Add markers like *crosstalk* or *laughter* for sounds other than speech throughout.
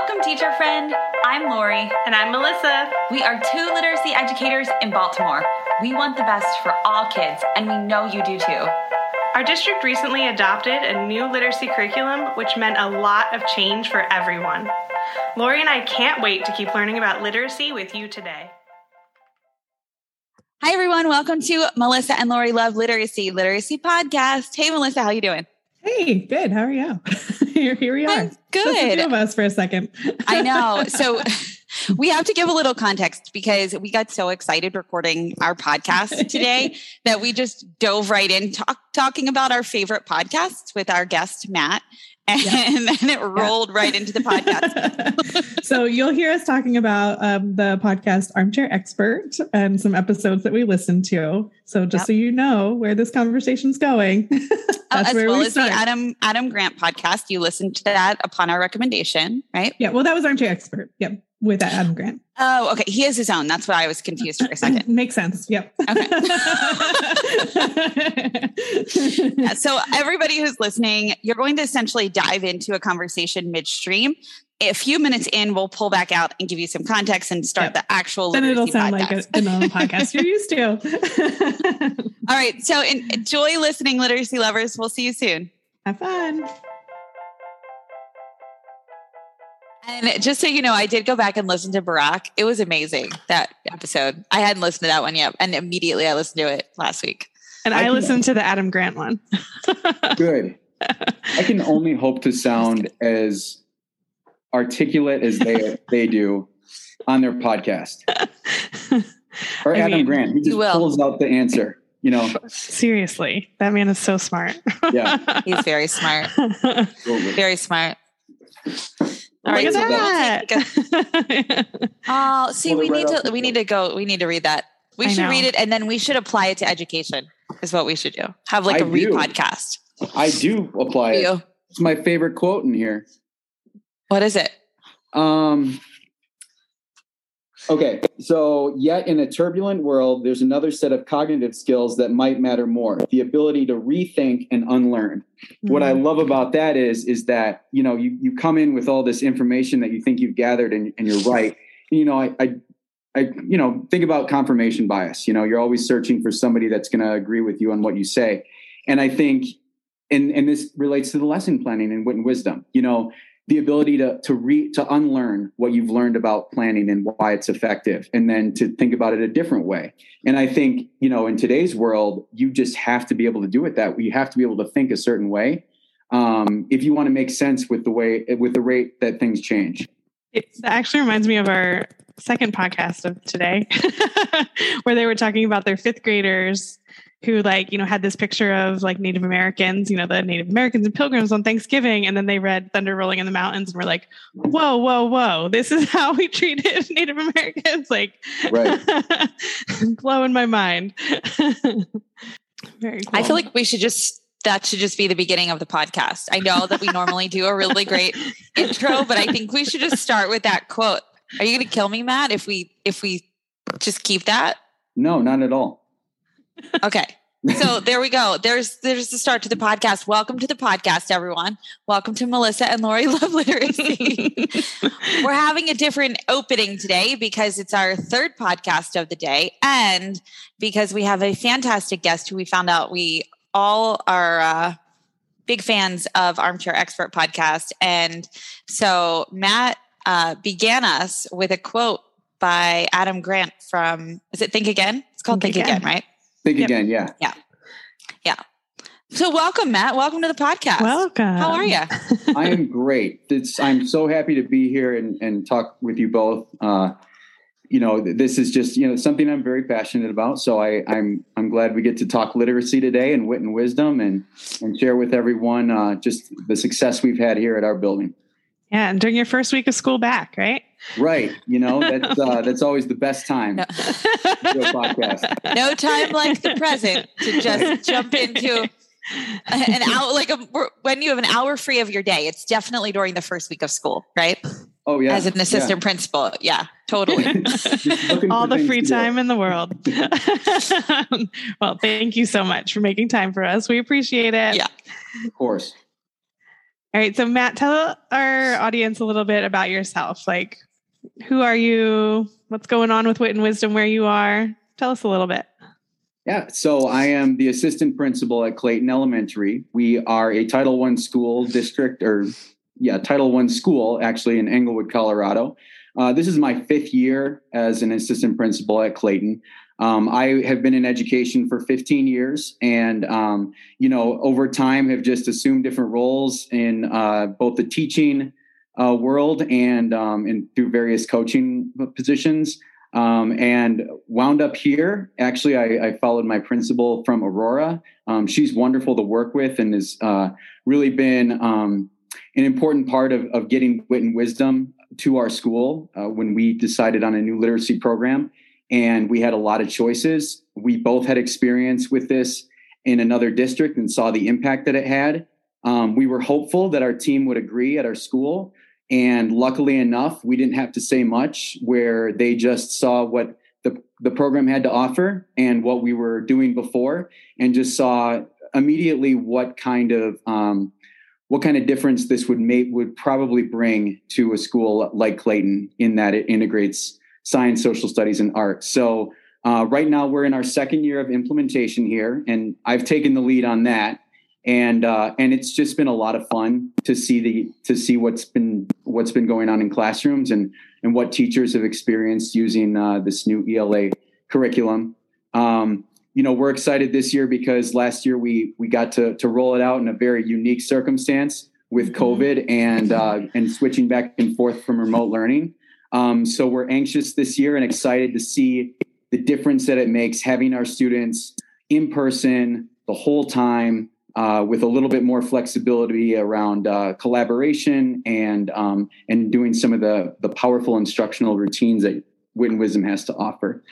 Welcome, teacher friend. I'm Lori. And I'm Melissa. We are two literacy educators in Baltimore. We want the best for all kids, and we know you do too. Our district recently adopted a new literacy curriculum, which meant a lot of change for everyone. Lori and I can't wait to keep learning about literacy with you today. Hi, everyone. Welcome to Melissa and Lori Love Literacy Literacy Podcast. Hey, Melissa, how you doing? Hey, good. How are you? *laughs* here, here we are. I'm good. Just of us for a second. I know. *laughs* So *laughs* we have to give a little context because we got so excited recording our podcast *laughs* today that we just dove right in talk, talking about our favorite podcasts with our guest Matt. And yeah. then it rolled yeah. right into the podcast. so you'll hear us talking about um, the podcast Armchair Expert and some episodes that we listened to. So just yep. so you know where this conversation's going, *laughs* oh, as well we as start. the Adam Adam Grant podcast. You listened to that upon our recommendation, right? Yeah. Well, that was Armchair Expert. Yep with Adam Grant. Oh, okay. He has his own. That's why I was confused for a second. *clears throat* Makes sense. Yep. Okay. yeah, *laughs* *laughs* so everybody who's listening, you're going to essentially dive into a conversation midstream. A few minutes in, we'll pull back out and give you some context and start yep. the actual. Then it'll sound podcast. like a, a normal *laughs* podcast you're used to. *laughs* All right. So enjoy listening, literacy lovers. We'll see you soon. Have fun. And just so you know, I did go back and listen to Barack. It was amazing that episode. I hadn't listened to that one yet, and immediately I listened to it last week. And I, I listened to the Adam Grant one. *laughs* good. I can only hope to sound as articulate as they *laughs* they do on their podcast. *laughs* Or I Adam mean, Grant, he just pulls out the answer. You know, seriously, that man is so smart. yeah, *laughs* he's very smart. very smart. All right, Look at that. oh, see, we need to we need to go. We need to read that. We I should know. read it, and then we should apply it to education. Is what we should do. Have like I a re podcast. I do apply it. It's my favorite quote in here. What is it? Um, Okay, so yet in a turbulent world, there's another set of cognitive skills that might matter more: the ability to rethink and unlearn. Mm-hmm. What I mm-hmm. love about that is, is that you know you you come in with all this information that you think you've gathered and, and you're right. You know, I, I I, you know, think about confirmation bias. You know, you're always searching for somebody that's going to agree with you on what you say. And I think, and and this relates to the lesson planning and wit and wisdom. You know, the ability to to re to unlearn what you've learned about planning and why it's effective and then to think about it a different way. And i think you know in today's world you just have to be able to do it that you have to be able to think a certain way um, if you want to make sense with the way with the rate that things change. It actually reminds me of our second podcast of today *laughs* where they were talking about their fifth graders who like you know had this picture of like native americans you know the native americans and pilgrims on thanksgiving and then they read thunder rolling in the mountains and were like whoa whoa whoa this is *laughs* how we treated *laughs* native americans like right. *laughs* blowing my mind. Very cool. i feel like we should just that should just be the beginning of the podcast. I know that we normally do a really great intro but i think we should just start with that quote. Are you going to kill me matt if we if we just keep that? No not at all Okay. so *laughs* there we go. There's there's the start to the podcast. Welcome to the podcast, everyone. Welcome to Melissa and Lori *laughs* Love Literacy. *laughs* We're having a different opening today because it's our third podcast of the day, and because we have a fantastic guest who we found out we all are uh, big fans of Armchair Expert podcast, and so Matt uh, began us with a quote by Adam Grant from is it Think Again? It's called Think, Think Again. Again, right? Think yep. again. Yeah. Yeah. Yeah. So welcome, Matt. Welcome to the podcast. Welcome. How are you? *laughs* I am great. It's, I'm so happy to be here and, and talk with you both. Uh, you know, this is just you know something I'm very passionate about. So I, I'm I'm glad we get to talk literacy today and wit and wisdom and and share with everyone uh, just the success we've had here at our building. Yeah, and during your first week of school back, right? Right. You know, that's uh, *laughs* that's always the best time. No. *laughs* no time like the present to just jump into an hour like a, when you have an hour free of your day. It's definitely during the first week of school, right? Oh yeah. As an assistant yeah. principal. Yeah, totally. *laughs* All the free time in the world. well, thank you so much for making time for us. We appreciate it. Yeah. Of course. All right. So, Matt, tell our audience a little bit about yourself. Like, who are you? What's going on with Wit and Wisdom where you are? Tell us a little bit. Yeah, so I am the assistant principal at Clayton Elementary. We are a Title One school district, or yeah, Title One school actually in Englewood, Colorado. Uh, this is my fifth year as an assistant principal at Clayton. Um, I have been in education for 15 years, and um, you know, over time, have just assumed different roles in uh, both the teaching uh, world and um, and through various coaching positions. Um, and wound up here. Actually, I, I, followed my principal from Aurora. Um, she's wonderful to work with and has uh, really been um, an important part of, of getting wit and wisdom to our school uh, when we decided on a new literacy program and we had a lot of choices. We both had experience with this in another district and saw the impact that it had. Um, we were hopeful that our team would agree at our school. And luckily enough, we didn't have to say much where they just saw what the, the program had to offer and what we were doing before and just saw immediately what kind of um, what kind of difference this would make would probably bring to a school like Clayton in that it integrates science, social studies, and art. So uh, right now we're in our second year of implementation here, and I've taken the lead on that. And uh, and it's just been a lot of fun to see the to see what's been what's been going on in classrooms and and what teachers have experienced using uh, this new ELA curriculum. Um, you know, we're excited this year because last year we we got to to roll it out in a very unique circumstance with mm-hmm. COVID and uh, and switching back and forth from remote learning. Um, so we're anxious this year and excited to see the difference that it makes having our students in person the whole time uh, with a little bit more flexibility around uh, collaboration and um, and doing some of the the powerful instructional routines that Wit and Wisdom has to offer.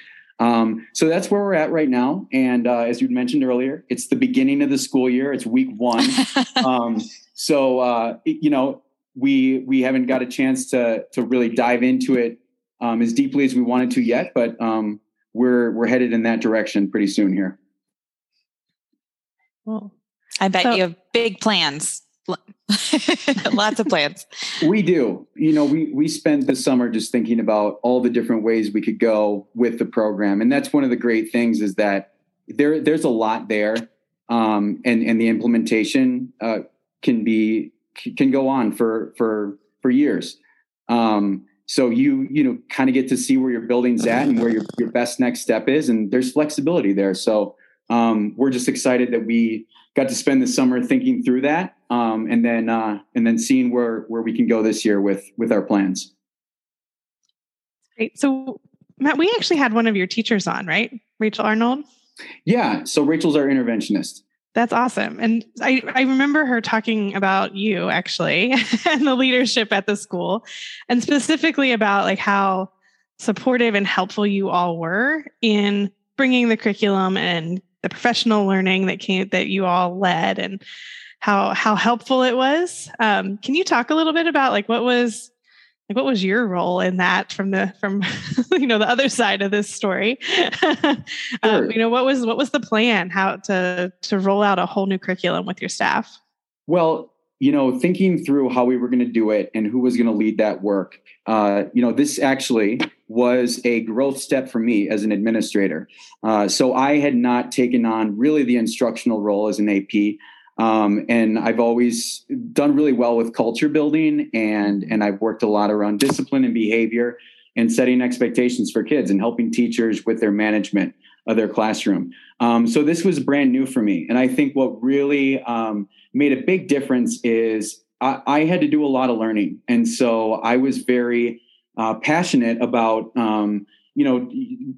Um, so that's where we're at right now. And uh, as you mentioned earlier, it's the beginning of the school year. It's week one. *laughs* um, so uh, you know, we we haven't got a chance to to really dive into it um, as deeply as we wanted to yet, but um, we're we're headed in that direction pretty soon here. Well, I bet so, you have big plans. *laughs* Lots of plans. We do. You know, we we spent the summer just thinking about all the different ways we could go with the program, and that's one of the great things is that there there's a lot there, um, and and the implementation uh, can be can go on for for for years. Um, so you you know kind of get to see where your building's at and where your, your best next step is, and there's flexibility there. So um, we're just excited that we got to spend the summer thinking through that, um, and then uh, and then seeing where where we can go this year with with our plans. Great. So Matt, we actually had one of your teachers on, right? Rachel Arnold. Yeah. So Rachel's our interventionist. That's awesome. And I, I remember her talking about you actually *laughs* and the leadership at the school and specifically about like how supportive and helpful you all were in bringing the curriculum and the professional learning that came that you all led and how how helpful it was. Um, can you talk a little bit about like what was like what was your role in that from the from *laughs* you know the other side of this story *laughs* um, sure. um, you know what was what was the plan how to to roll out a whole new curriculum with your staff well you know thinking through how we were going to do it and who was going to lead that work uh, you know this actually was a growth step for me as an administrator. Uh, so i had not taken on really the instructional role as an ap um, and I've always done really well with culture building, and and I've worked a lot around discipline and behavior, and setting expectations for kids, and helping teachers with their management of their classroom. Um, so this was brand new for me, and I think what really um, made a big difference is I, I, had to do a lot of learning, and so I was very uh, passionate about um, you know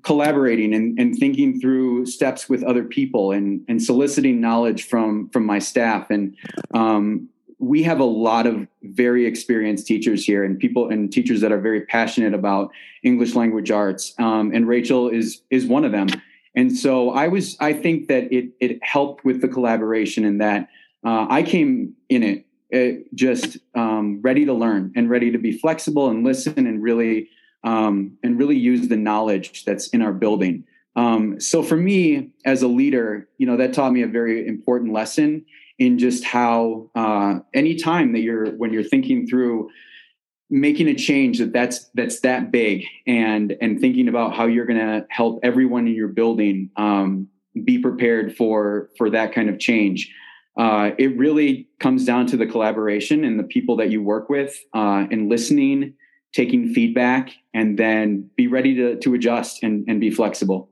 collaborating and, and thinking through steps with other people and and soliciting knowledge from from my staff. And um, we have a lot of very experienced teachers here and people and teachers that are very passionate about english language arts um, and rachel is is one of them. And so i was i think that it it helped with the collaboration and that uh, i came in it, it just um, ready to learn and ready to be flexible and listen and really um, and really use the knowledge that's in our building. Um, so for me as a leader, you know, that taught me a very important lesson. in just how uh, anytime that you're when you're thinking through making a change that that's that's that big and and thinking about how you're going to help everyone in your building um, be prepared for for that kind of change uh, it really comes down to the collaboration and the people that you work with uh, and listening taking feedback and then be ready to to adjust and, and be flexible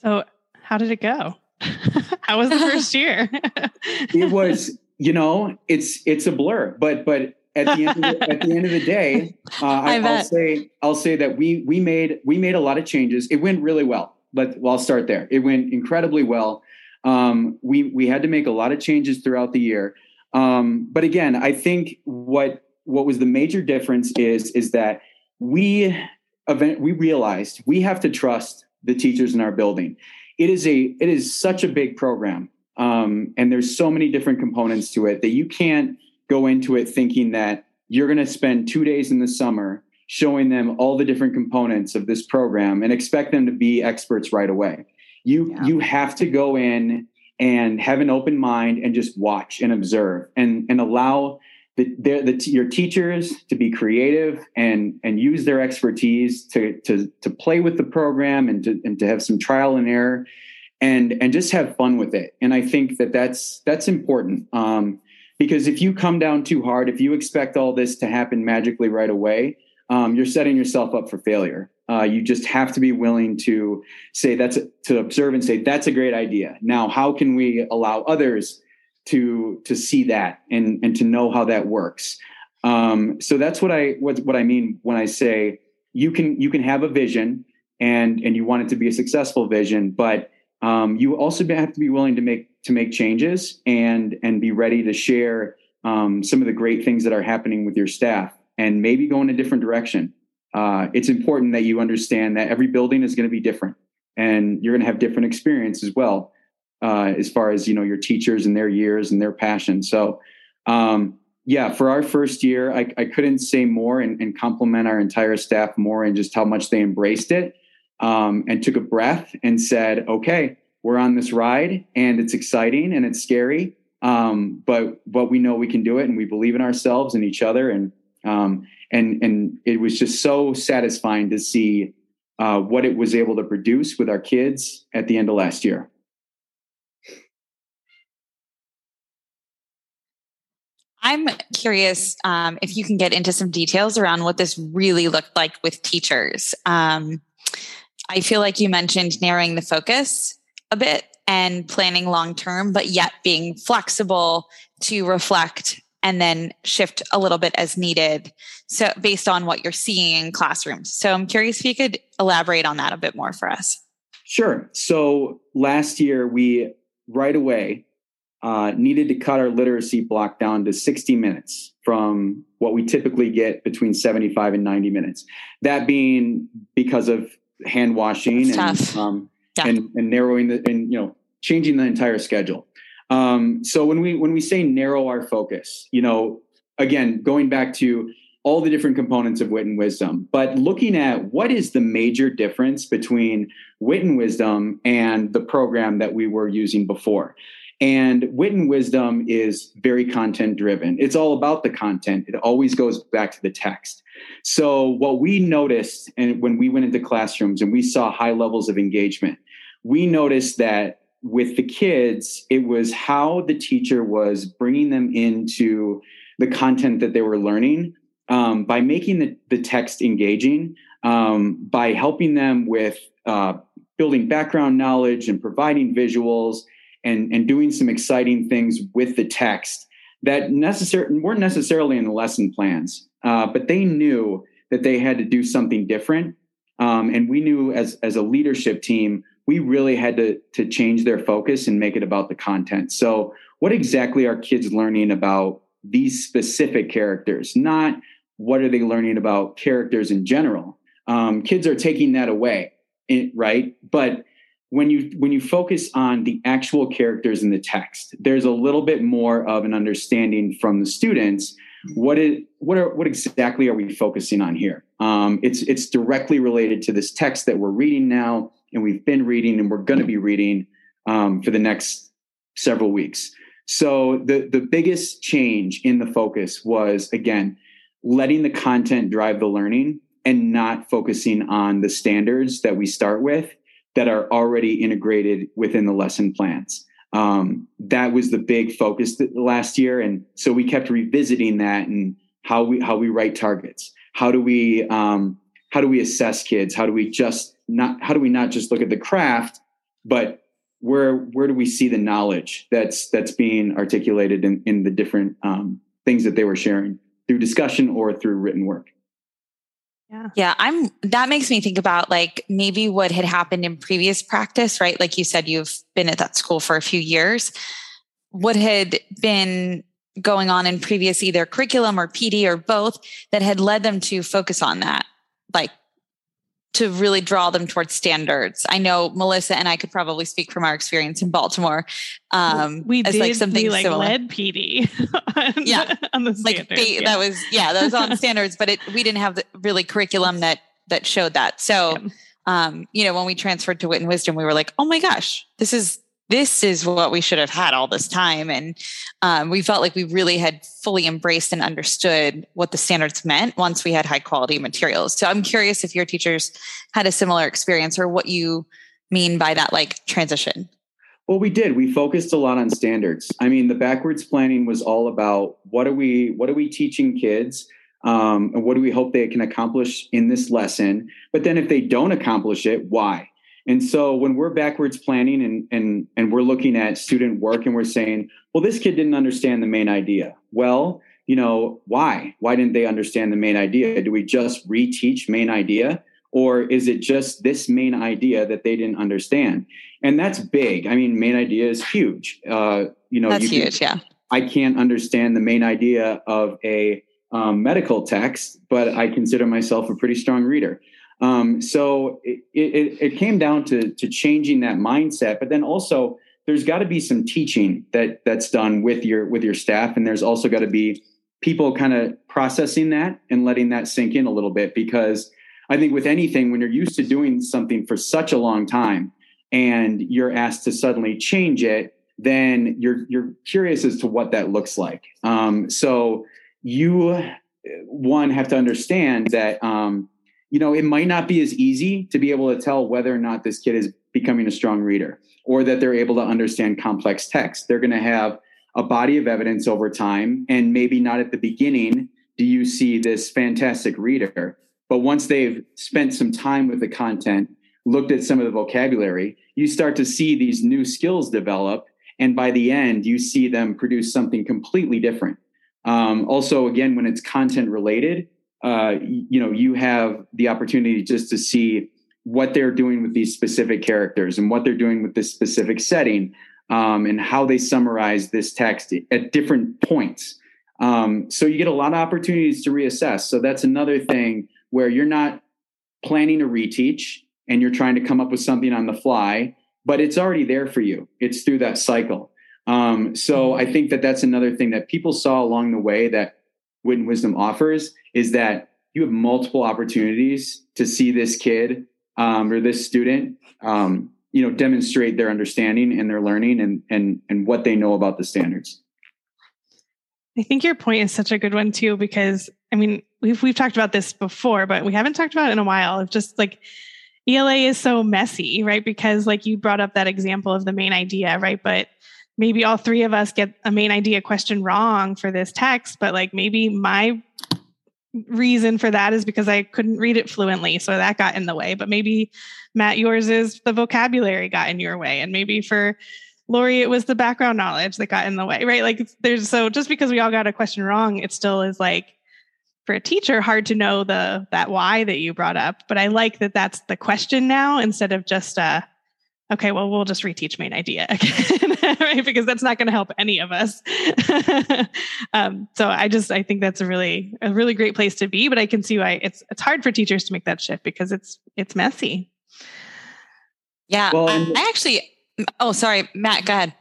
so how did it go *laughs* how was the first year *laughs* it was you know, it's it's a blur. But but at the end of the, at the end of the day, *laughs* uh, I, will say I'll say that we we made we made a lot of changes. It went really well. But well, I'll start there. It went incredibly well. Um, we we had to make a lot of changes throughout the year. Um, but again, I think what what was the major difference is is that we event we realized we have to trust the teachers in our building. It is a it is such a big program um, and there's so many different components to it that you can't go into it thinking that you're going to spend two days in the summer showing them all the different components of this program and expect them to be experts right away. You yeah. you have to go in and have an open mind and just watch and observe and and allow the, the, the, your teachers to be creative and and use their expertise to to to play with the program and to and to have some trial and error and and just have fun with it and i think that that's that's important um, because if you come down too hard if you expect all this to happen magically right away um, you're setting yourself up for failure. Uh, you just have to be willing to say that's a, to observe and say that's a great idea. Now how can we allow others to to see that and and to know how that works? Um, so that's what i what, what i mean when i say you can you can have a vision and and you want it to be a successful vision but um, you also have to be willing to make to make changes and and be ready to share um, some of the great things that are happening with your staff and maybe go in a different direction. Uh, it's important that you understand that every building is going to be different and you're going to have different experience as well uh, as far as you know your teachers and their years and their passion. So um, yeah, for our first year, I, I couldn't say more and, and compliment our entire staff more and just how much they embraced it um, and took a breath and said, okay, we're on this ride and it's exciting and it's scary. Um, but, but we know we can do it and we believe in ourselves and each other. And, um, and, and it was just so satisfying to see uh, what it was able to produce with our kids at the end of last year. I'm curious um, if you can get into some details around what this really looked like with teachers. Um, I feel like you mentioned narrowing the focus a bit and planning long term, but yet being flexible to reflect and then shift a little bit as needed. So, based on what you're seeing in classrooms. So, I'm curious if you could elaborate on that a bit more for us. Sure. So, last year, we right away uh, needed to cut our literacy block down to 60 minutes from what we typically get between 75 and 90 minutes. That being because of hand washing and, um, yeah. and, and narrowing the and you know changing the entire schedule. Um, so when we when we say narrow our focus, you know, again going back to all the different components of wit and wisdom, but looking at what is the major difference between wit and wisdom and the program that we were using before. And wit and wisdom is very content driven. It's all about the content. It always goes back to the text. So what we noticed and when we went into classrooms and we saw high levels of engagement, we noticed that with the kids, it was how the teacher was bringing them into the content that they were learning um, by making the, the text engaging, um, by helping them with uh, building background knowledge and providing visuals and, and doing some exciting things with the text that necessar- weren't necessarily in the lesson plans, uh, but they knew that they had to do something different. Um, and we knew as, as a leadership team, we really had to, to change their focus and make it about the content. So, what exactly are kids learning about these specific characters? Not what are they learning about characters in general? Um, kids are taking that away, right? But when you when you focus on the actual characters in the text there's a little bit more of an understanding from the students what is what are what exactly are we focusing on here um, it's it's directly related to this text that we're reading now and we've been reading and we're going to be reading um, for the next several weeks. So the the biggest change in the focus was again letting the content drive the learning and not focusing on the standards that we start with that are already integrated within the lesson plans. Um, that was the big focus last year, and so we kept revisiting that and how we how we write targets. How do we um, how do we assess kids? How do we just not how do we not just look at the craft, but where where do we see the knowledge that's that's being articulated in, in the different um, things that they were sharing through discussion or through written work? Yeah. Yeah. I'm, that makes me think about like maybe what had happened in previous practice, right? Like you said, you've been at that school for a few years. What had been going on in previous either curriculum or PD or both that had led them to focus on that? Like to really draw them towards standards. I know Melissa and I could probably speak from our experience in Baltimore. Um, we as did, like something we like similar. led PD. *laughs* On, yeah, on the like yeah. that was yeah that was on *laughs* standards, but it we didn't have the really curriculum that that showed that. So, yeah. um, you know, when we transferred to Wit and Wisdom, we were like, oh my gosh, this is this is what we should have had all this time. And um, we felt like we really had fully embraced and understood what the standards meant once we had high quality materials. So I'm curious if your teachers had a similar experience or what you mean by that like transition. Well, we did. We focused a lot on standards. I mean, the backwards planning was all about what are we what are we teaching kids, um, and what do we hope they can accomplish in this lesson. But then, if they don't accomplish it, why? And so when we're backwards planning and and and we're looking at student work and we're saying, well, this kid didn't understand the main idea. Well, you know, why? Why didn't they understand the main idea? Do we just reteach main idea? Or is it just this main idea that they didn't understand? And that's big. I mean, main idea is huge. Uh, you know, that's you huge. Can, yeah. I can't understand the main idea of a um, medical text, but I consider myself a pretty strong reader. Um, so it, it, it came down to, to changing that mindset, but then also there's got to be some teaching that that's done with your with your staff, and there's also got to be people kind of processing that and letting that sink in a little bit because I think with anything when you're used to doing something for such a long time and you're asked to suddenly change it, then you're you're curious as to what that looks like. Um, so you one have to understand that um, you know, it might not be as easy to be able to tell whether or not this kid is becoming a strong reader or that they're able to understand complex text. They're going to have a body of evidence over time, and maybe not at the beginning do you see this fantastic reader. But once they've spent some time with the content, looked at some of the vocabulary, you start to see these new skills develop. And by the end, you see them produce something completely different. Um, also, again, when it's content related, uh, you know, you have the opportunity just to see what they're doing with these specific characters and what they're doing with this specific setting um, and how they summarize this text at different points. Um, so you get a lot of opportunities to reassess. So that's another thing where you're not planning a reteach and you're trying to come up with something on the fly, but it's already there for you. It's through that cycle. Um, so I think that that's another thing that people saw along the way that and Wisdom offers is that you have multiple opportunities to see this kid um, or this student, um, you know, demonstrate their understanding and their learning and and and what they know about the standards. I think your point is such a good one too, because I mean, we've we've talked about this before, but we haven't talked about it in a while. Of just like ELA is so messy, right? Because like you brought up that example of the main idea, right? But maybe all three of us get a main idea question wrong for this text, but like maybe my reason for that is because I couldn't read it fluently. So that got in the way. But maybe, Matt, yours is the vocabulary got in your way. And maybe for Lori, it was the background knowledge that got in the way, right? Like there's so just because we all got a question wrong, it still is like for a teacher hard to know the that why that you brought up. But I like that that's the question now instead of just a okay, well, we'll just reteach main idea *laughs* again, right? Because that's not going to help any of us. *laughs* um, so I just, I think that's a really, a really great place to be, but I can see why it's, it's hard for teachers to make that shift because it's, it's messy. Yeah. Well, I actually, oh, sorry, Matt, go ahead.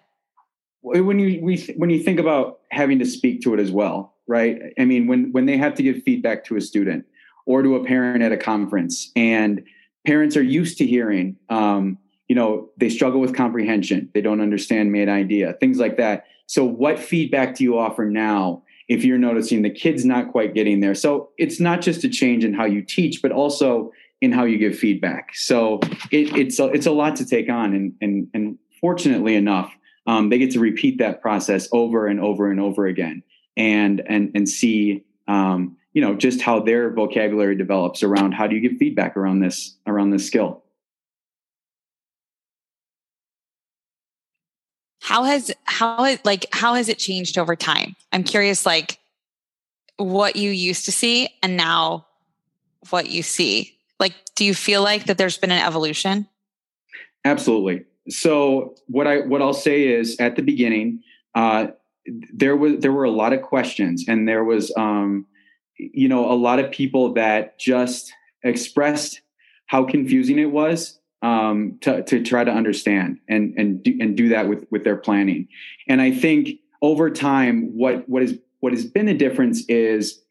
When you, we, when you think about having to speak to it as well, right? I mean, when, when they have to give feedback to a student or to a parent at a conference and parents are used to hearing, um, you know, they struggle with comprehension. They don't understand main idea, things like that. So, what feedback do you offer now if you're noticing the kid's not quite getting there? So, it's not just a change in how you teach, but also in how you give feedback. So, it, it's a, it's a lot to take on, and and and fortunately enough, um, they get to repeat that process over and over and over again, and and and see. Um, you know just how their vocabulary develops around how do you give feedback around this around this skill how has how has like how has it changed over time? I'm curious like what you used to see and now what you see. Like do you feel like that there's been an evolution? Absolutely. So what i what i'll say is at the beginning uh there was there were a lot of questions and there was um you know a lot of people that just expressed how confusing it was um, to, to try to understand and and do, and do that with with their planning. And I think over time, what what is what has been a difference is,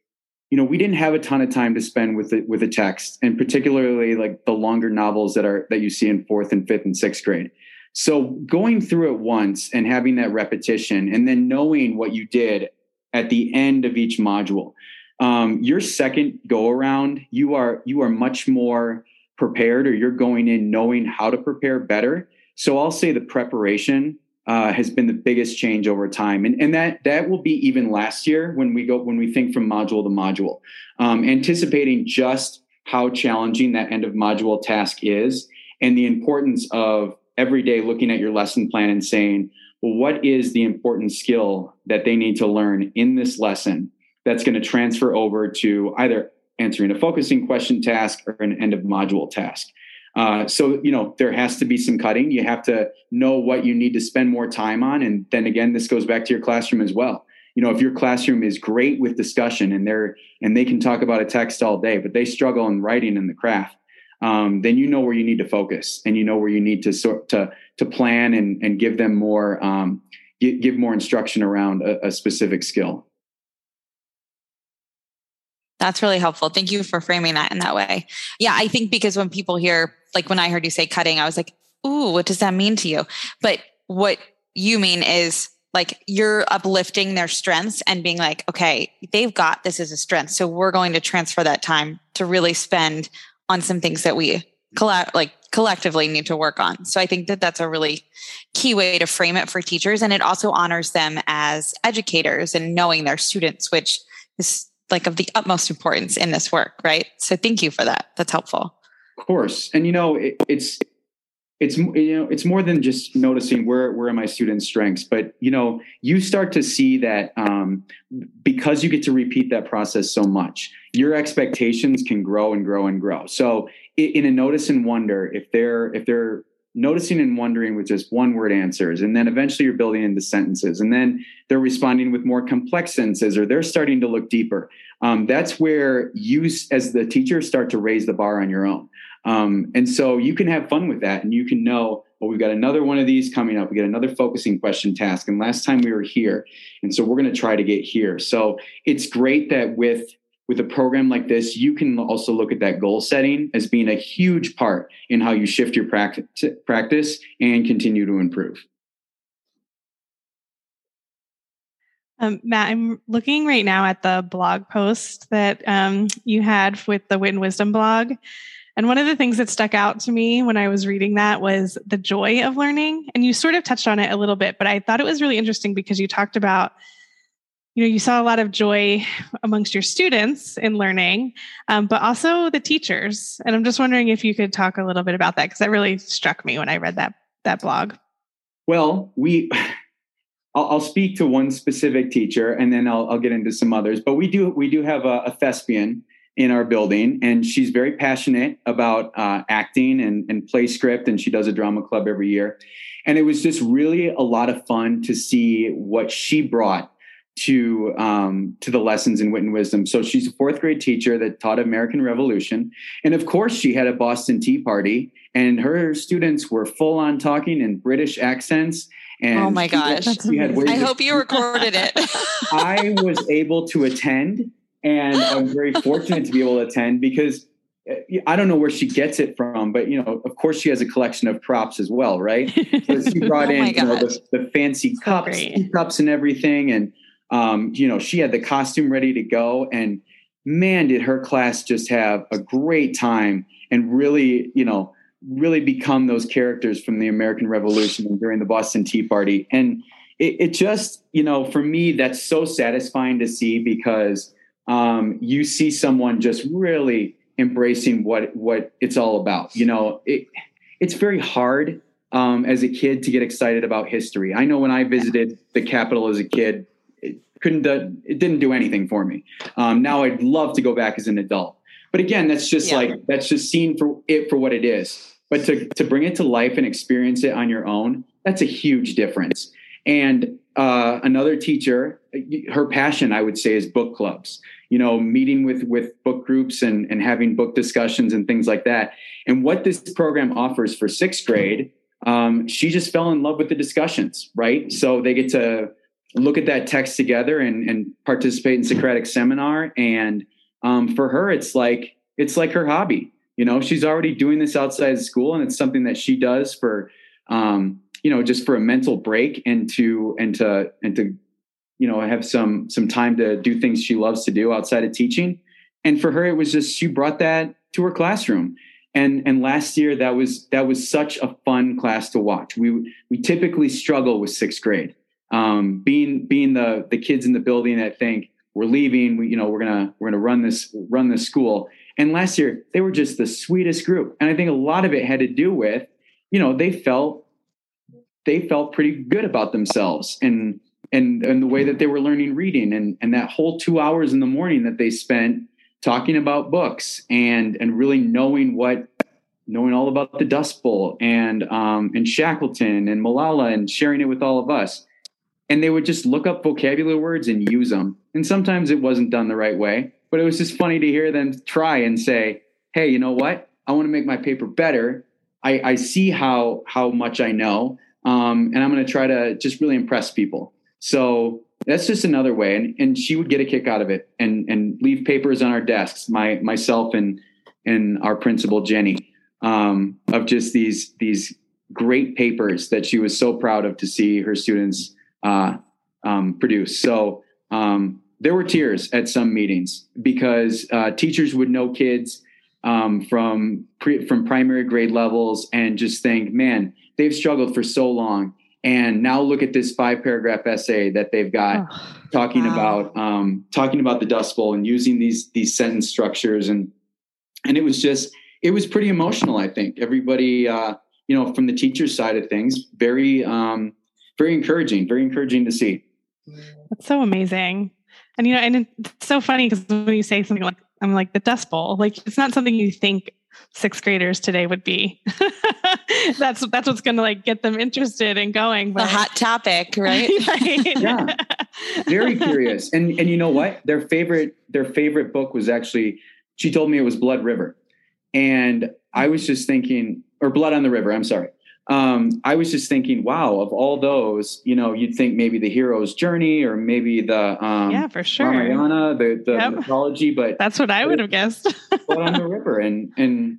you know, we didn't have a ton of time to spend with the, with a text, and particularly like the longer novels that are that you see in fourth and fifth and sixth grade. So going through it once and having that repetition, and then knowing what you did at the end of each module, um, your second go around, you are you are much more prepared or you're going in knowing how to prepare better. So I'll say the preparation uh, has been the biggest change over time, and and that that will be even last year when we go when we think from module to module, um, anticipating just how challenging that end of module task is, and the importance of every day looking at your lesson plan and saying, well, what is the important skill that they need to learn in this lesson that's going to transfer over to either answering a focusing question task or an end of module task. Uh, so you know there has to be some cutting. You have to know what you need to spend more time on, and then again, this goes back to your classroom as well. You know, if your classroom is great with discussion and they're and they can talk about a text all day, but they struggle in writing and the craft, um, then you know where you need to focus and you know where you need to sort to to plan and and give them more um, give more instruction around a, a specific skill. That's really helpful. Thank you for framing that in that way. Yeah, I think because when people hear, like when I heard you say cutting, I was like, ooh, what does that mean to you? But what you mean is like you're uplifting their strengths and being like, okay, they've got this as a strength. So we're going to transfer that time to really spend on some things that we collect, like collectively need to work on. So I think that that's a really key way to frame it for teachers. And it also honors them as educators and knowing their students, which is like of the utmost importance in this work, right? So thank you for that. That's helpful. Of course, and you know it, it's it's you know it's more than just noticing where where are my students' strengths, but you know you start to see that um, because you get to repeat that process so much, your expectations can grow and grow and grow. So in a notice and wonder, if they're if they're noticing and wondering with just one word answers and then eventually you're building into sentences and then they're responding with more complex sentences or they're starting to look deeper. Um, that's where you as the teacher start to raise the bar on your own. Um, and so you can have fun with that and you can know well we've got another one of these coming up. We got another focusing question task and last time we were here and so we're going to try to get here. So it's great that with with a program like this, you can also look at that goal setting as being a huge part in how you shift your practice practice and continue to improve. Um, Matt, I'm looking right now at the blog post that um, you had with the Wit and Wisdom blog. And one of the things that stuck out to me when I was reading that was the joy of learning. And you sort of touched on it a little bit, but I thought it was really interesting because you talked about you know you saw a lot of joy amongst your students in learning um, but also the teachers. And i'm just wondering if you could talk a little bit about that because that really struck me when i read that that blog. Well we *laughs* I'll, speak to one specific teacher and then I'll, I'll, get into some others but we do we do have a, a thespian in our building and she's very passionate about uh, acting and, and play script and she does a drama club every year. And it was just really a lot of fun to see what she brought to um, to the lessons in wit and wisdom. So she's a fourth grade teacher that taught American Revolution, and of course she had a Boston Tea Party, and her students were full on talking in British accents. And oh my gosh! I hope you recorded it. *laughs* I was able to attend, and I'm very fortunate to be able to attend because I don't know where she gets it from, but you know, of course, she has a collection of props as well, right? *laughs* So she brought Oh in you know, the, the fancy cups, cups, and everything, and um, you know, she had the costume ready to go. And man, did her class just have a great time and really, you know, really become those characters from the American Revolution and during the Boston Tea Party. And it, it just, you know, for me, that's so satisfying to see because um, you see someone just really embracing what what it's all about. You know, it, it's very hard um, as a kid to get excited about history. I know when I visited the Capitol as a kid, couldn't do, it didn't do anything for me. Um, now I'd love to go back as an adult. But again, that's just Yeah. like that's just seeing for it for what it is. But to to bring it to life and experience it on your own, that's a huge difference. And uh, another teacher, her passion, I would say, is book clubs. You know, meeting with with book groups and and having book discussions and things like that. And what this program offers for sixth grade, um, she just fell in love with the discussions. Right, so they get to look at that text together and and participate in Socratic seminar. And um, for her, it's like it's like her hobby. You know, she's already doing this outside of school, and it's something that she does for um, you know just for a mental break and to and to and to you know have some some time to do things she loves to do outside of teaching and for her it was just she brought that to her classroom and and last year that was that was such a fun class to watch we we typically struggle with sixth grade um, being being the the kids in the building that think we're leaving we you know we're gonna we're gonna run this run this school and last year they were just the sweetest group and i think a lot of it had to do with you know they felt they felt pretty good about themselves and and and the way that they were learning reading and and that whole two hours in the morning that they spent talking about books and and really knowing what knowing all about the Dust Bowl and um, and Shackleton and Malala and sharing it with all of us. And they would just look up vocabulary words and use them. And sometimes it wasn't done the right way, but it was just funny to hear them try and say, "Hey, you know what? I want to make my paper better. I, I see how how much I know, um, and I'm going to try to just really impress people." So that's just another way. And, and she would get a kick out of it and, and leave papers on our desks, my, myself and, and our principal Jenny, um, of just these, these great papers that she was so proud of to see her students, uh, um, produce. So, um, there were tears at some meetings because, uh, teachers would know kids, um, from pre, from primary grade levels and just think, man, they've struggled for so long. And now look at this five paragraph essay that they've got Oh, talking Wow. about um, talking about the Dust Bowl and using these these sentence structures and and it was just it was pretty emotional. I think everybody uh, you know from the teacher's side of things very um, very encouraging, very encouraging to see. That's so amazing. And you know, and it's so funny because when you say something like I'm like the Dust Bowl, like it's not something you think sixth graders today would be. *laughs* that's that's what's gonna like get them interested and going. The hot topic, *laughs* right? right. Yeah. very curious. And and you know what? Their favorite their favorite book was actually she told me it was Blood River. And I was just thinking or Blood on the River, I'm sorry. Um, I was just thinking, wow, of all those, you know, you'd think maybe the hero's journey or maybe the um yeah, for sure. Ramayana, the, the Yep. mythology, but That's what I would have guessed. *laughs* Blood on the River. And and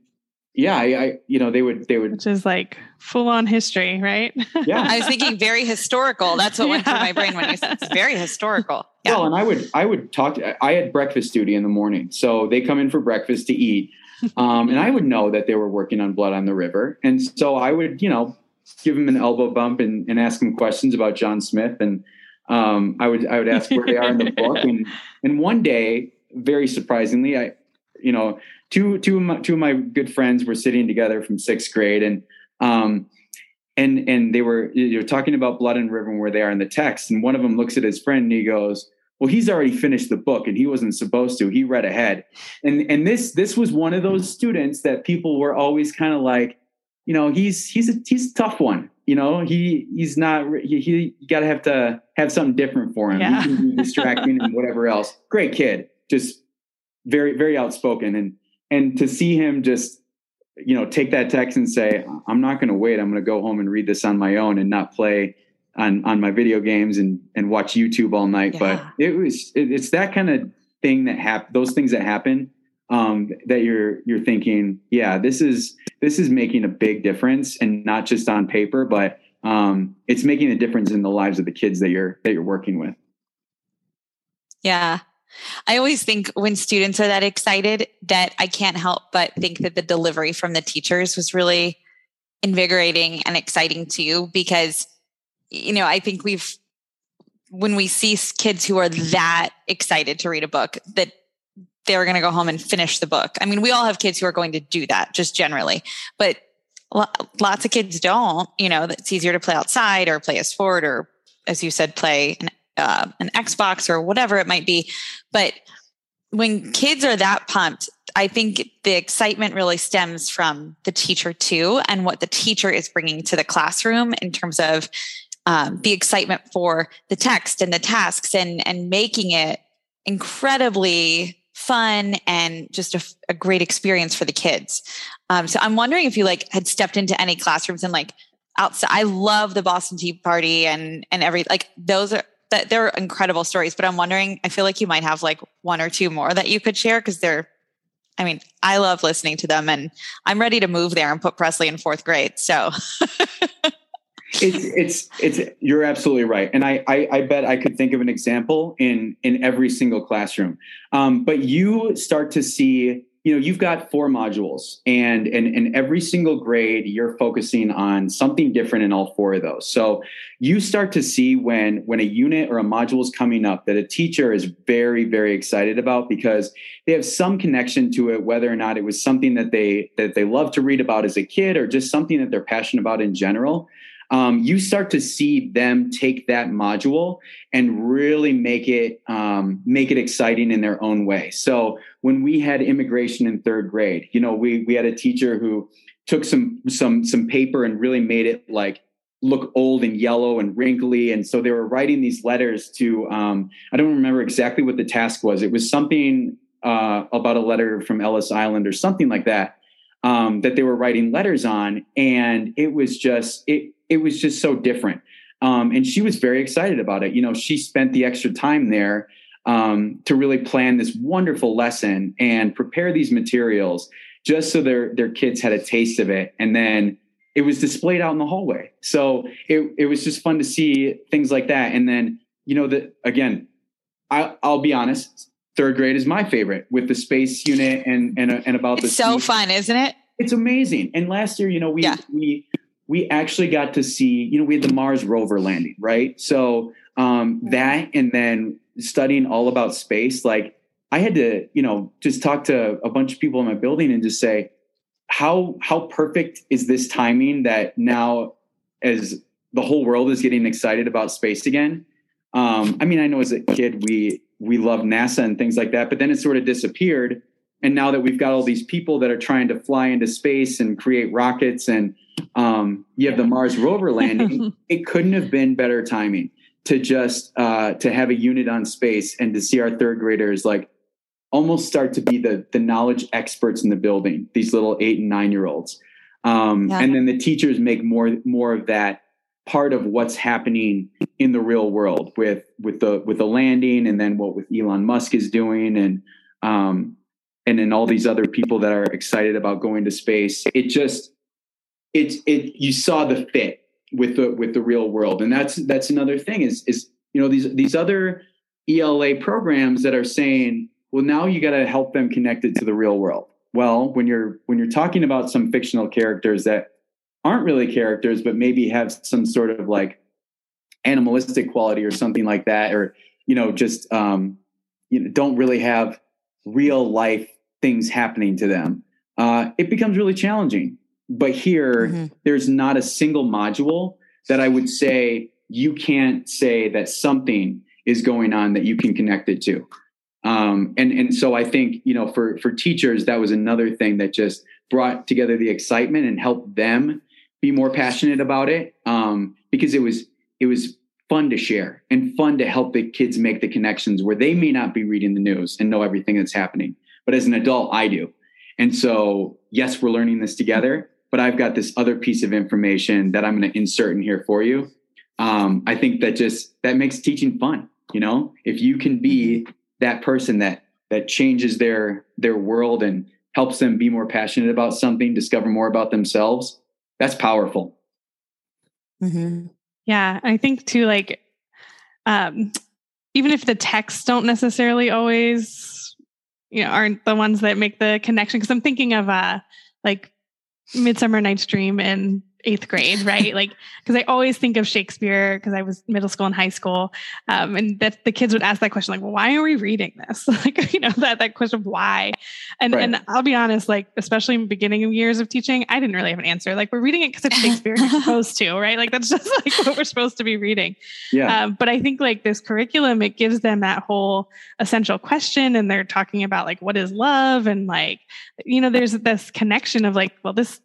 yeah, I, I you know, they would they would Which is like full on history, right? yeah. I was thinking very historical. That's what went through my *laughs* brain when you said it's very historical. Yeah. Well, and I would I would talk. To, I had breakfast duty in the morning, so they come in for breakfast to eat, um, and I would know that they were working on Blood on the River, and so I would you know give them an elbow bump and, and ask them questions about John Smith, and um, I would I would ask where they are in the *laughs* book, and and one day, very surprisingly, I you know two two of my, two of my good friends were sitting together from sixth grade, and um, and and they were you know talking about blood and river and where they are in the text. And one of them looks at his friend and he goes well he's already finished the book and he wasn't supposed to. He read ahead. And and this this was one of those students that people were always kind of like you know he's he's a he's a tough one you know? He he's not he, he you gotta have to have something different for him. Yeah. he can be *laughs* distracting and whatever else. Great kid just very very outspoken. And and to see him just you know take that text and say i'm not going to wait. I'm going to go home and read this on my own and not play on on my video games and and watch youtube all night but it was it, it's that kind of thing that hap- those things that happen um, that you're you're thinking, yeah, this is this is making a big difference, and not just on paper, but um, it's making a difference in the lives of the kids that you're that you're working with. Yeah. I always think when students are that excited that I can't help but think that the delivery from the teachers was really invigorating and exciting too because you know, I think we've when we see kids who are that excited to read a book that they're going to go home and finish the book. I mean, we all have kids who are going to do that just generally, but lots of kids don't, you know, it's easier to play outside or play a sport or as you said, play an, uh, an Xbox or whatever it might be. But when kids are that pumped, I think the excitement really stems from the teacher too, and what the teacher is bringing to the classroom in terms of um, the excitement for the text and the tasks and and making it incredibly fun and just a, a great experience for the kids. Um, so I'm wondering if you like had stepped into any classrooms and like outside. I love the Boston Tea Party and and every like those are that they're incredible stories. But I'm wondering, I feel like you might have like one or two more that you could share because they're. I mean, I love listening to them, and I'm ready to move there and put Presley in fourth grade. So. *laughs* it's it's it's you're absolutely right. And I, I, I bet i could think of an example in in every single classroom. Um, but you start to see you know you've got four modules and and in every single grade you're focusing on something different in all four of those. So you start to see when when a unit or a module is coming up that a teacher is very very excited about because they have some connection to it whether or not it was something that they that they love to read about as a kid or just something that they're passionate about in general um, you start to see them take that module and really make it um, make it exciting in their own way. So when we had immigration in third grade, you know, we we had a teacher who took some some some paper and really made it like look old and yellow and wrinkly. And so they were writing these letters to um, i don't remember exactly what the task was. It was something uh, about a letter from ellis island or something like that um, that they were writing letters on. And it was just it it was just so different. Um, and she was very excited about it. You know, she spent the extra time there um, to really plan this wonderful lesson and prepare these materials just so their their kids had a taste of it. And then it was displayed out in the hallway. So it it was just fun to see things like that. And then you know that again, I, I'll be honest. Third grade is my favorite with the space unit and and and about it's the so fun, isn't it? It's amazing. And last year, you know, we yeah. we we actually got to see, you know, we had the Mars rover landing, right? So um, that and then studying all about space, like I had to, you know, just talk to a bunch of people in my building and just say, how how perfect is this timing that now as the whole world is getting excited about space again? Um, I mean, I know as a kid we we loved NASA and things like that, but then it sort of disappeared. And now that we've got all these people that are trying to fly into space and create rockets and um, you have the Mars rover landing. *laughs* it couldn't have been better timing to just uh, to have a unit on space and to see our third graders like almost start to be the the knowledge experts in the building. These little eight and nine year olds, um, yeah. and then the teachers make more more of that part of what's happening in the real world with with the with the landing and then what with Elon Musk is doing and um, and then all these other people that are excited about going to space. It just it's it you saw the fit with the with the real world. And that's that's another thing is is you know these these other ela programs that are saying well now you got to help them connect it to the real world. Well when you're when you're talking about some fictional characters that aren't really characters but maybe have some sort of like animalistic quality or something like that or you know just um you know don't really have real life things happening to them uh it becomes really challenging but here, mm-hmm. there's not a single module that I would say you can't say that something is going on that you can connect it to. Um, and and so I think you know for for teachers that was another thing that just brought together the excitement and helped them be more passionate about it um, because it was it was fun to share and fun to help the kids make the connections where they may not be reading the news and know everything that's happening but as an adult I do and so yes we're learning this together but I've got this other piece of information that I'm going to insert in here for you. Um, I think that just that makes teaching fun. You know, if you can be that person that that changes their their world and helps them be more passionate about something, discover more about themselves, that's powerful. Mm-hmm. Yeah, I think too, like, um, even if the texts don't necessarily always, you know, aren't the ones that make the connection. Because I'm thinking of uh, like Midsummer Night's Dream and eighth grade, right? like, because I always think of Shakespeare because I was middle school and high school, um, and that the kids would ask that question, like, well, "Why are we reading this?" *laughs* like, you know, that that question of why. And right. and I'll be honest, like, especially in the beginning of years of teaching, I didn't really have an answer. Like, we're reading it because it's *laughs* Shakespeare, you're supposed to, right? Like, that's just *laughs* like what we're supposed to be reading. Yeah. Um, but I think like this curriculum, it gives them that whole essential question, and they're talking about like what is love, and like, you know, there's this connection of like, well, this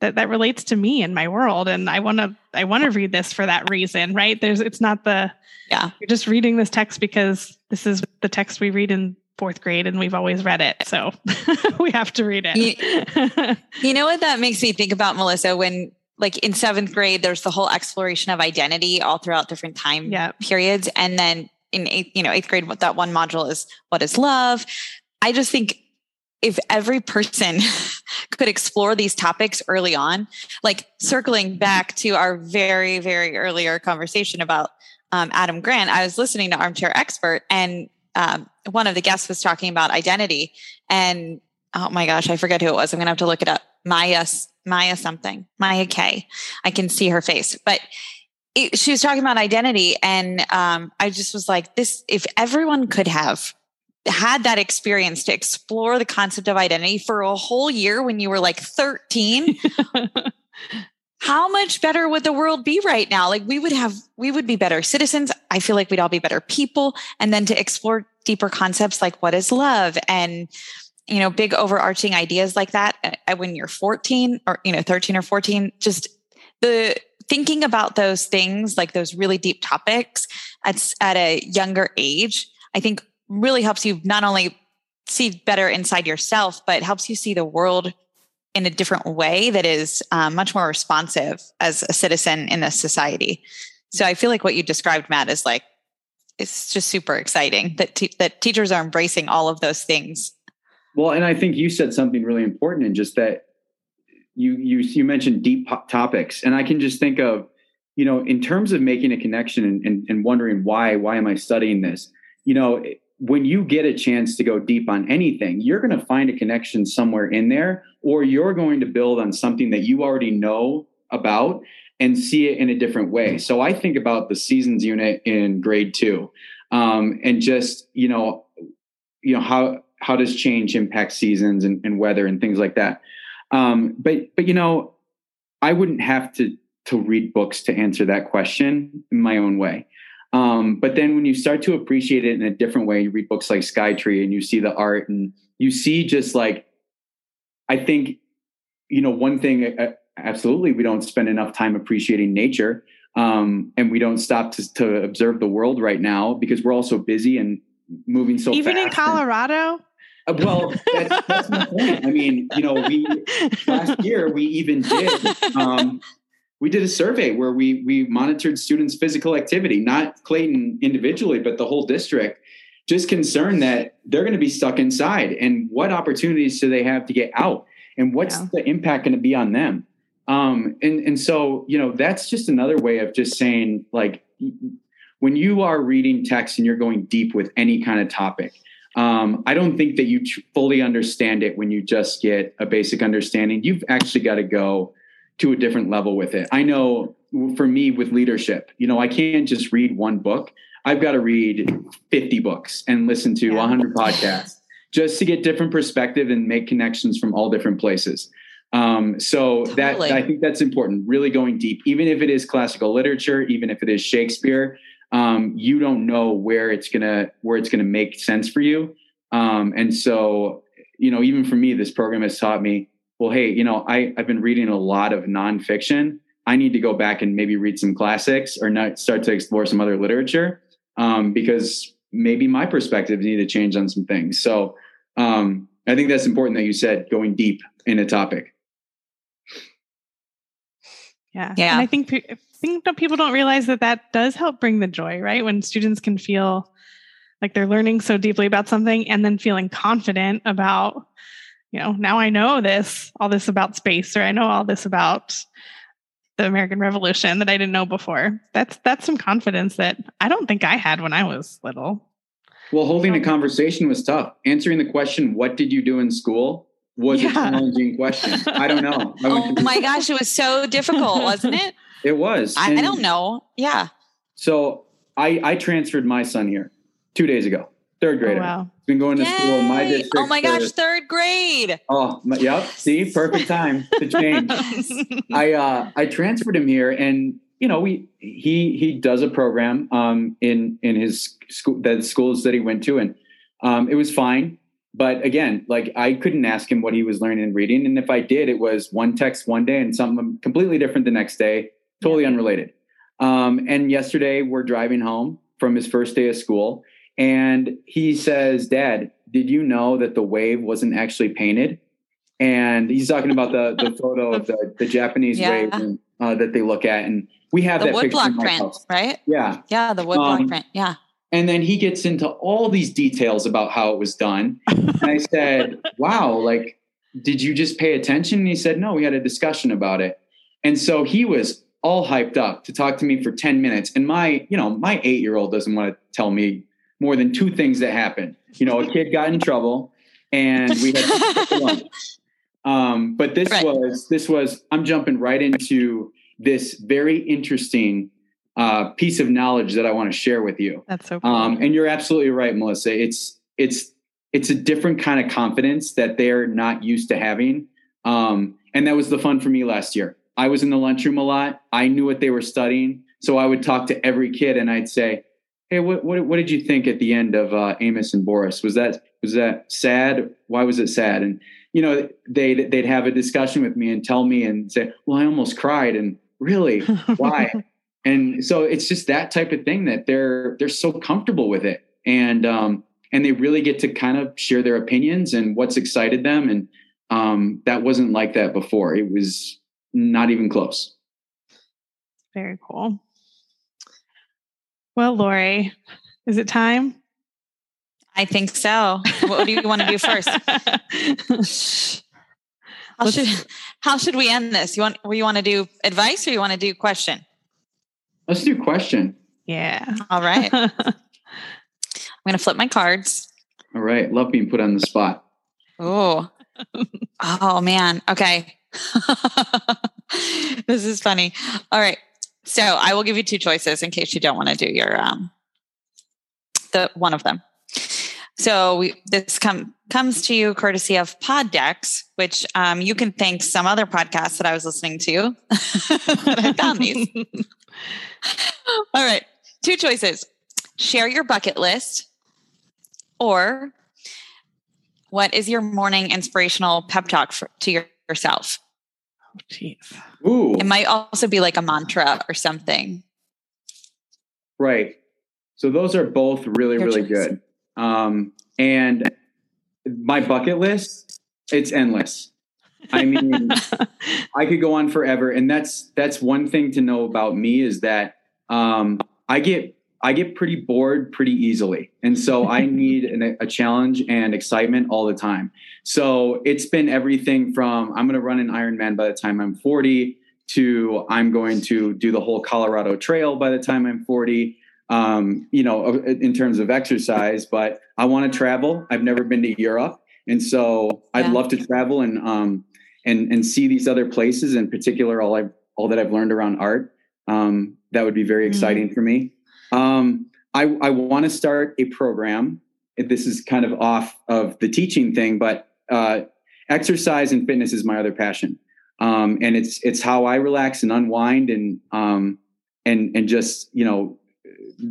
that that relates to me and my world. And i want to i want to read this for that reason right? There's it's not the yeah. you're just reading this text because this is the text we read in fourth grade and we've always read it. So *laughs* we have to read it. You, *laughs* you know what that makes me think about melissa? When like in seventh grade there's the whole exploration of identity all throughout different time yeah. periods. And then in eighth you know eighth grade what that one module is what is love? I just think if every person *laughs* could explore these topics early on, like circling back to our very, very earlier conversation about um, Adam Grant, I was listening to Armchair Expert, and um, one of the guests was talking about identity. And oh my gosh, I forget who it was. I'm going to have to look it up. Maya, Maya something, Maya K. I can see her face, but it, she was talking about identity, and um, I just was like, this. If everyone could have had that experience to explore the concept of identity for a whole year when you were like 13 *laughs* how much better would the world be right now? Like we would have we would be better citizens. I feel like we'd all be better people. And then to explore deeper concepts like what is love and you know big overarching ideas like that uh, when you're 14 or you know 13 or 14 just the thinking about those things like those really deep topics at, at a younger age i think really helps you not only see better inside yourself, but helps you see the world in a different way that is um, much more responsive as a citizen in this society. So I feel like what you described, Matt, is like it's just super exciting that te- that teachers are embracing all of those things. Well, and I think you said something really important, and just that you you you mentioned deep topics, and I can just think of you know in terms of making a connection and, and, and wondering why why am I studying this? You know, when you get a chance to go deep on anything, you're going to find a connection somewhere in there, or you're going to build on something that you already know about and see it in a different way. So I think about the seasons unit in grade two, um, and just you know, you know how how does change impact seasons and, and weather and things like that. Um, but but you know, I wouldn't have to to read books to answer that question in my own way. Um, but then when you start to appreciate it in a different way, you read books like Skytree and you see the art and you see just like, I think, you know, one thing, uh, absolutely, we don't spend enough time appreciating nature. Um, and we don't stop to, to, observe the world right now because we're all so busy and moving so fast, even in Colorado. And, uh, well, that's, that's my point. I mean, you know, we last year we even did um, we did a survey where we we monitored students' physical activity, not Clayton individually, but the whole district. Just concerned that they're going to be stuck inside, and what opportunities do they have to get out, and what's yeah. the impact going to be on them? Um, and and so you know that's just another way of just saying like when you are reading text and you're going deep with any kind of topic. Um, I don't think that you fully understand it when you just get a basic understanding. You've actually got to go to a different level with it. I know for me with leadership, you know, I can't just read one book. I've got to read 50 books and listen to yeah. 100 podcasts just to get different perspective and make connections from all different places. Um, so totally. that I think that's important. Really going deep, even if it is classical literature, even if it is Shakespeare, um, you don't know where it's gonna where it's gonna make sense for you. Um, and so, you know, even for me, this program has taught me well, hey, you know, I, I've been reading a lot of nonfiction. I need to go back and maybe read some classics or not start to explore some other literature um, because maybe my perspectives need to change on some things. So um, I think that's important that you said going deep in a topic. Yeah. Yeah. And I think, I think that people don't realize that that does help bring the joy, right? When students can feel like they're learning so deeply about something and then feeling confident about you know now i know this all this about space or i know all this about the american revolution that i didn't know before that's that's some confidence that i don't think i had when i was little well holding a conversation was tough answering the question what did you do in school was yeah. a challenging question i don't know *laughs* I oh my gosh it was so difficult wasn't it *laughs* it was I, I don't know yeah so I, I transferred my son here two days ago. Third oh, grader. Oh, wow. Been going to school in my district. Oh my gosh, third grade. Oh, my, yep. See, perfect time to *laughs* change. I uh, I transferred him here, and you know, we he he does a program um, in in his school the schools that he went to, and um, it was fine. But again, like I couldn't ask him what he was learning and reading, and if I did, it was one text one day and something completely different the next day, totally yeah. unrelated. Um, and yesterday, we're driving home from his first day of school and he says, Dad, did you know that the wave wasn't actually painted? And he's talking about the, the photo of the, the Japanese yeah. wave and, uh, that they look at. And we have the that wood block print, house. right? Yeah. Yeah, the wood block um, print. Yeah. And then he gets into all these details about how it was done. and I said, *laughs* Wow, like, did you just pay attention? And he said, No, we had a discussion about it. And so he was all hyped up to talk to me for 10 minutes. And my, you know, my eight year old doesn't want to tell me more than two things that happened. You know, a kid got in trouble and we had *laughs* um, but this right. was this was I'm jumping right into this very interesting uh, piece of knowledge that I want to share with you. That's so cool. Um, and you're absolutely right, Melissa. It's it's it's a different kind of confidence that they're not used to having. Um, and that was the fun for me last year. I was in the lunchroom a lot. I knew what they were studying. So I would talk to every kid and I'd say, Hey, what, what, what did you think at the end of uh, Amos and Boris? Was that was that sad? Why was it sad? And you know, they'd they'd have a discussion with me and tell me and say, "Well, I almost cried." And really, *laughs* why? and so it's just that type of thing that they're they're so comfortable with it, and um, and they really get to kind of share their opinions and what's excited them. And um, that wasn't like that before. It was not even close. Very cool. Well, Lori, is it time? I think so. What do you want to do first? *laughs* how should how should we end this? You want you want to do advice or you want to do question? Let's do question. Yeah. All right. *laughs* I'm gonna flip my cards. All right. Love being put on the spot. Oh. oh man. Okay. *laughs* this is funny. All right. So I will give you two choices in case you don't want to do your um the one of them. So we this come comes to you courtesy of Poddecks, which um, you can thank some other podcasts that I was listening to. *laughs* I found these. *laughs* All right, two choices: share your bucket list, or what is your morning inspirational pep talk for, to your, yourself? Jeez. Ooh. It might also be like a mantra or something. Right. So those are both really, really good. Um, and my bucket list, it's endless. I mean, *laughs* I could go on forever. And that's that's one thing to know about me is that um, I get I get pretty bored pretty easily. And so I *laughs* need an, a challenge and excitement all the time. So it's been everything from I'm going to run an Ironman by the time I'm 40 to I'm going to do the whole Colorado Trail by the time I'm 40. Um, you know, in terms of exercise, but I want to travel. I've never been to Europe. And so I'd love to travel and, um, and, and see these other places in particular, all I've, all that I've learned around art. Um, that would be very mm-hmm. exciting mm-hmm. for me. Um, I, I want to start a program. This is kind of off of the teaching thing, but uh, exercise and fitness is my other passion, um, and it's it's how I relax and unwind and um, and and just you know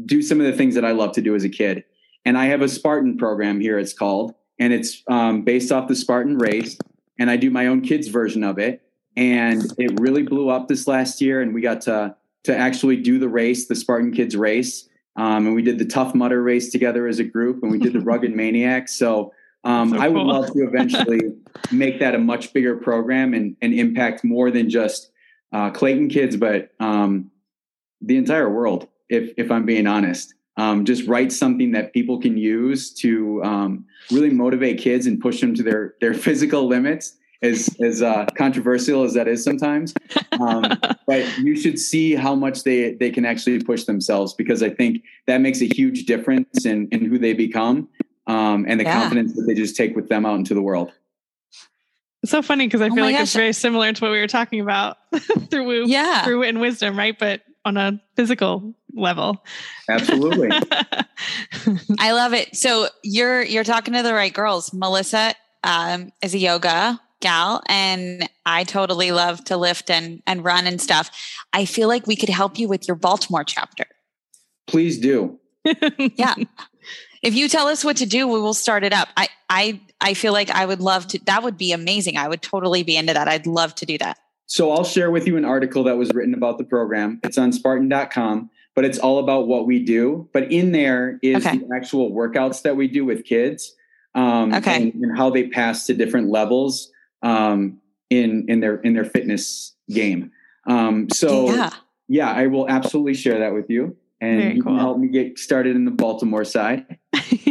do some of the things that I love to do as a kid. And I have a Spartan program here. It's called, and it's um, based off the Spartan race. And I do my own kids version of it, and it really blew up this last year. And we got to to actually do the race, the Spartan Kids race. Um, and we did the Tough Mudder race together as a group, and we did the *laughs* Rugged Maniac. So, um, so I would love to eventually *laughs* make that a much bigger program and, and impact more than just uh, Clayton kids, but um, the entire world. If if I'm being honest, um, just write something that people can use to um, really motivate kids and push them to their their *laughs* physical limits as as uh, controversial as that is sometimes um, *laughs* but you should see how much they they can actually push themselves because i think that makes a huge difference in in who they become um, and the Yeah. confidence that they just take with them out into the world It's so funny because I Oh feel my like it's very similar to what we were talking about *laughs* through Woo, Yeah. through wit and wisdom, right? But on a physical level. absolutely *laughs* I love it. So you're you're talking to the right girls. Melissa um, is a yoga gal, and I totally love to lift and and run and stuff. I feel like we could help you with your Baltimore chapter. please do *laughs* Yeah. if you tell us what to do, we will start it up. I I I feel like I would love to. That would be amazing. I would totally be into that. I'd love to do that. So I'll share with you an article that was written about the program. It's on Spartan.com, but it's all about what we do. But in there is Okay. the actual workouts that we do with kids, um, Okay. and, and how they pass to different levels um, in in their in their fitness game. Um, so yeah. yeah, I will absolutely share that with you, and Very you cool. can help me get started in the Baltimore side.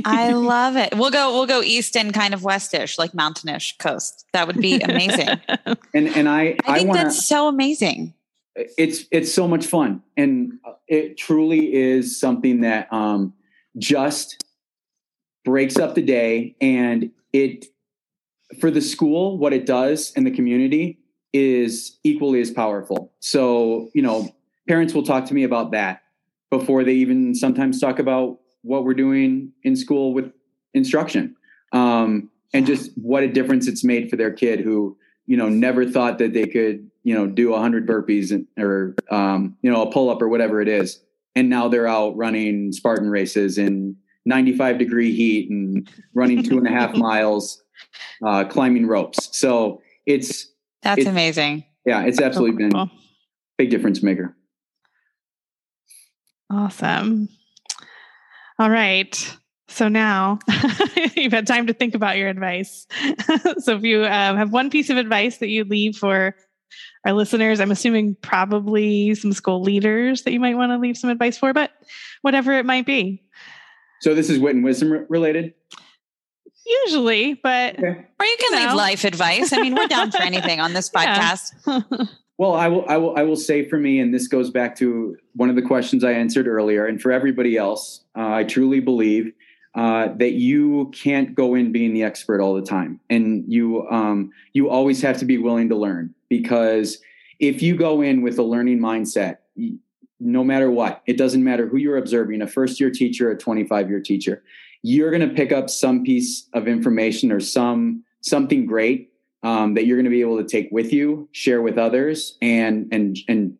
I *laughs* love it. We'll go. We'll go east and kind of westish, like mountainish coast. That would be amazing. *laughs* And and I I think want to. that's so amazing. it's it's so much fun and it truly is something that um just breaks up the day and it for the school what it does in the community is equally as powerful. So you know parents will talk to me about that before they even sometimes talk about what we're doing in school with instruction um and just what a difference it's made for their kid who you know never thought that they could you know do 100 burpees and, or um, you know a pull up or whatever it is. And now they're out running spartan races in 95 degree heat and running two and a half *laughs* miles uh, climbing ropes so it's That's It- amazing. yeah it's absolutely been Cool. big difference maker Awesome. All right. So now *laughs* you've had time to think about your advice. *laughs* so if you um, have one piece of advice that you leave for our listeners, I'm assuming probably some school leaders that you might want to leave some advice for, but whatever it might be. so this is wit and wisdom related Usually, but okay Or you can You leave know. life advice. I mean, we're down for *laughs* anything on this Yeah. podcast. *laughs* Well, I will, I will, I will say for me, and this goes back to one of the questions I answered earlier, and for everybody else, uh, I truly believe uh, that you can't go in being the expert all the time, and you, um, you always have to be willing to learn because if you go in with a learning mindset, no matter what, it doesn't matter who you're observing, a first year teacher, a 25 year teacher, you're going to pick up some piece of information or some something great um, that you're going to be able to take with you, share with others, and and and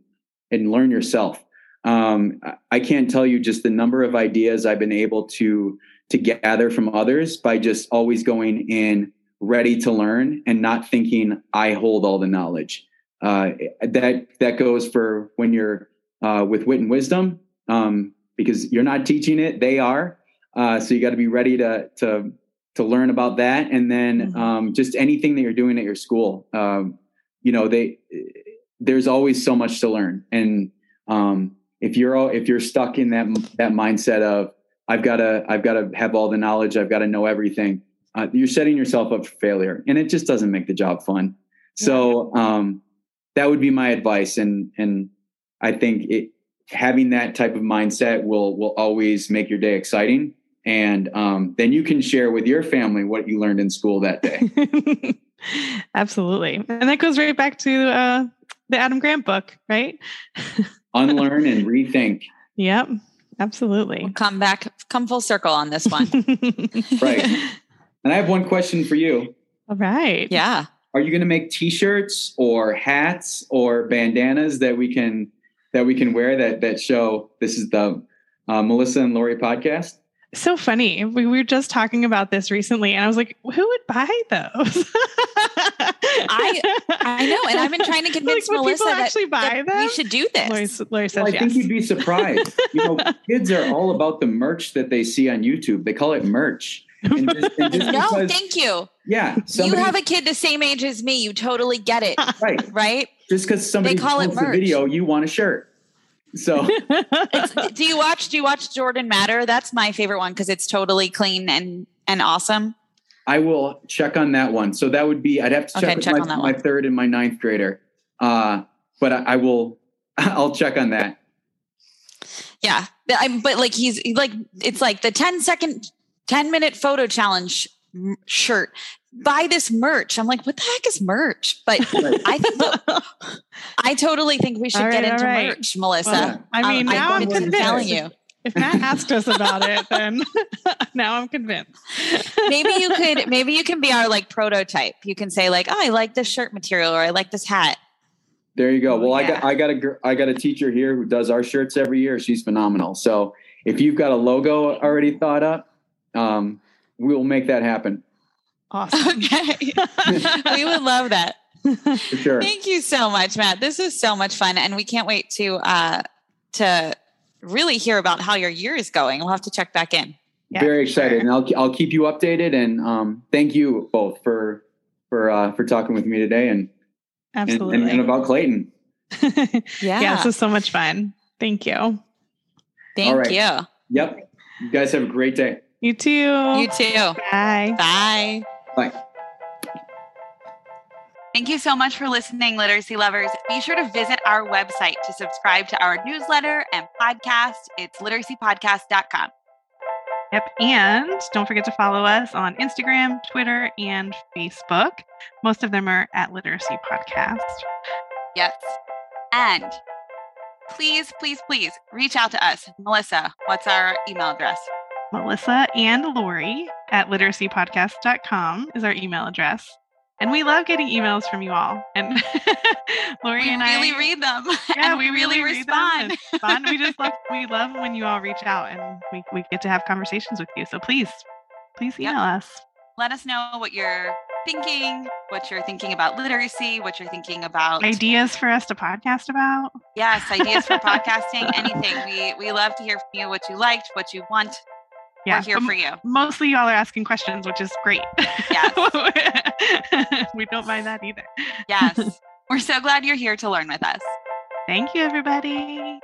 and learn yourself. Um, I- can't tell you just the number of ideas I've been able to to gather from others by just always going in ready to learn and not thinking I hold all the knowledge. Uh, that that goes for when you're uh, with wit and wisdom, um, because you're not teaching it; they are. Uh, so you got to be ready to to to learn about that. And then Mhm. um, just anything that you're doing at your school um, you know they there's always so much to learn. And um, if you're all, if you're stuck in that that mindset of i've got to i've got to have all the knowledge i've got to know everything uh, you're setting yourself up for failure. And it just doesn't make the job fun. So um, that would be my advice. And and i think it having that type of mindset will will always make your day exciting and um, then you can share with your family what you learned in school that day *laughs* absolutely. And that goes right back to uh, the Adam Grant book, right? *laughs* unlearn and rethink Yep, absolutely. Come back, come full circle on this one. *laughs* Right. and i have one question for you All right. yeah. are you going to make t-shirts or hats or bandanas that we can that we can wear that that show this is the uh, melissa and lori podcast So funny. We were just talking about this recently, and I was like, who would buy those? *laughs* I I know, and I've been trying to *laughs* convince would Melissa people that, actually buy that them? we should do this. Lori, Lori says well, i yes. think you'd be surprised you know *laughs* kids are all about the merch that they see on youtube they call it merch and just, and just no, because- thank you. yeah You have a kid the same age as me. You totally get it, right right? just because somebody they call it posts a merch. video you want a shirt So *laughs* It's- do you watch? Do you watch Jordan Matter? That's my favorite one because it's totally clean and and awesome. I will check on that one. So that would be I'd have to check Okay, check my, on that my one. third and my ninth grader. Uh, but I, I will *laughs* I'll check on that. Yeah, But I'm, but like he's like it's like the 10 second, 10 minute photo challenge shirt. Buy this merch. I'm like, what the heck is merch? But I think *laughs* I totally think we should All get into right. merch, Melissa. Well, I mean, Um, now I'm I'm convinced. telling you. If Matt asked us about it, then *laughs* now I'm convinced. maybe you *laughs* could maybe you can be our like prototype you can say like oh i like this shirt material or i like this hat There you go. Oh, Well, I got I got a gr- I got a teacher here who does our shirts every year. She's phenomenal. So if you've got a logo already thought up, um, we'll make that happen *laughs* Awesome. okay *laughs* we would love that for sure. thank you so much matt this is so much fun and we can't wait to uh to really hear about how your year is going we'll have to check back in Yeah, Very excited, sure. and I'll I'll keep you updated. And um, thank you both for for uh, for talking with me today and and, Absolutely. and, and about Clayton. *laughs* yeah, yeah, this was so much fun. Thank you. thank All right. you Yep. You guys have a great day. You too. you too Bye. bye Bye. Thank you so much for listening, literacy lovers. Be sure to visit our website to subscribe to our newsletter and podcast. It's literacypodcast.com. Yep. And don't forget to follow us on Instagram, Twitter, and Facebook. Most of them are at Literacy Podcast. Yes. And please, please, please reach out to us. Melissa, what's our email address? Melissa and Lori at literacypodcast.com is our email address. And we love getting emails from you all. And *laughs* Lori and I. We really read them. *laughs* Yeah, and we, really, read them respond. fun. We just love we love when you all reach out and we, we get to have conversations with you. So please, please Yep. email us. Let us know what you're thinking, what you're thinking about literacy, what you're thinking about Ideas for us to podcast about. yes, ideas for *laughs* podcasting, anything. We we love to hear from you what you liked, what you want. Yeah. We're here but for you. Mostly y'all are asking questions, which is great. Yes. *laughs* we don't mind that either. Yes. *laughs* We're so glad you're here to learn with us. Thank you, everybody.